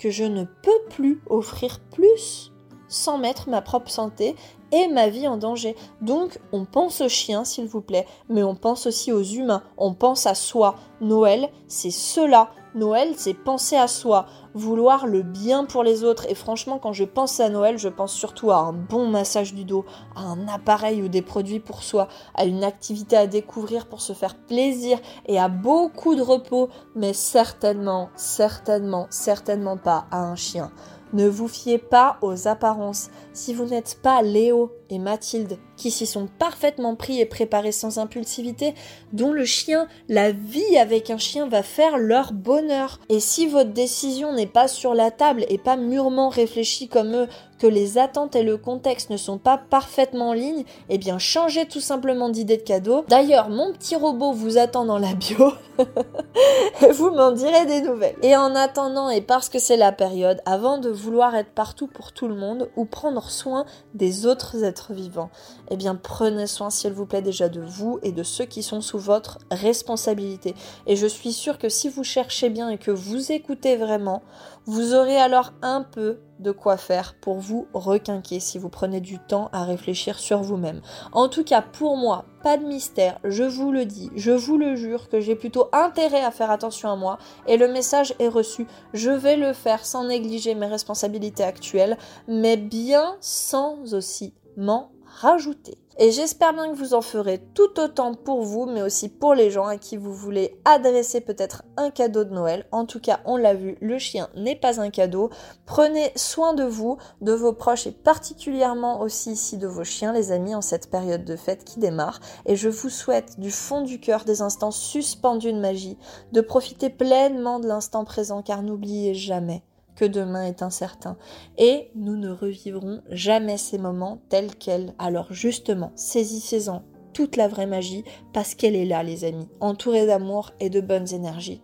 S1: que je ne peux plus offrir plus sans mettre ma propre santé et ma vie en danger. Donc on pense aux chiens s'il vous plaît, mais on pense aussi aux humains, on pense à soi. Noël, c'est cela. Noël, c'est penser à soi, vouloir le bien pour les autres. Et franchement, quand je pense à Noël, je pense surtout à un bon massage du dos, à un appareil ou des produits pour soi, à une activité à découvrir pour se faire plaisir et à beaucoup de repos, mais certainement, certainement, certainement pas à un chien. Ne vous fiez pas aux apparences. Si vous n'êtes pas Léo et Mathilde, qui s'y sont parfaitement pris et préparés sans impulsivité, dont le chien, la vie avec un chien va faire leur bonheur. Et si votre décision n'est pas sur la table et pas mûrement réfléchie comme eux, que les attentes et le contexte ne sont pas parfaitement en ligne, eh bien changez tout simplement d'idée de cadeau. D'ailleurs, mon petit robot vous attend dans la bio. vous m'en direz des nouvelles. Et en attendant, et parce que c'est la période, avant de vouloir être partout pour tout le monde ou prendre soin des autres êtres vivants, eh bien prenez soin s'il vous plaît déjà de vous et de ceux qui sont sous votre responsabilité. Et je suis sûre que si vous cherchez bien et que vous écoutez vraiment, vous aurez alors un peu de quoi faire pour vous requinquer si vous prenez du temps à réfléchir sur vous-même. En tout cas, pour moi, pas de mystère, je vous le dis, je vous le jure que j'ai plutôt intérêt à faire attention à moi et le message est reçu. Je vais le faire sans négliger mes responsabilités actuelles, mais bien sans aussi m'en rajouter. Et j'espère bien que vous en ferez tout autant pour vous, mais aussi pour les gens à qui vous voulez adresser peut-être un cadeau de Noël. En tout cas, on l'a vu, le chien n'est pas un cadeau. Prenez soin de vous, de vos proches et particulièrement aussi ici de vos chiens, les amis, en cette période de fête qui démarre. Et je vous souhaite du fond du cœur des instants suspendus de magie, de profiter pleinement de l'instant présent, car n'oubliez jamais que demain est incertain. Et nous ne revivrons jamais ces moments tels quels. Alors justement, saisissez-en toute la vraie magie parce qu'elle est là, les amis, entourée d'amour et de bonnes énergies.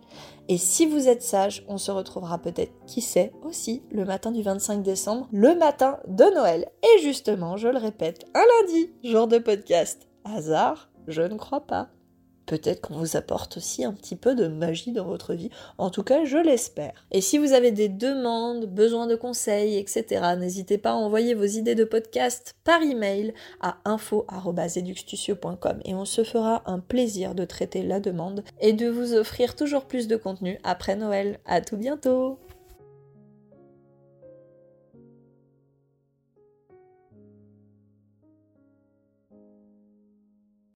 S1: Et si vous êtes sage, on se retrouvera peut-être, qui sait, aussi le matin du 25 décembre, le matin de Noël. Et justement, je le répète, un lundi, jour de podcast. Hasard Je ne crois pas peut-être qu'on vous apporte aussi un petit peu de magie dans votre vie. En tout cas, je l'espère. Et si vous avez des demandes, besoin de conseils, etc., n'hésitez pas à envoyer vos idées de podcast par email à info.eduxtucio.com et on se fera un plaisir de traiter la demande et de vous offrir toujours plus de contenu après Noël. À tout bientôt!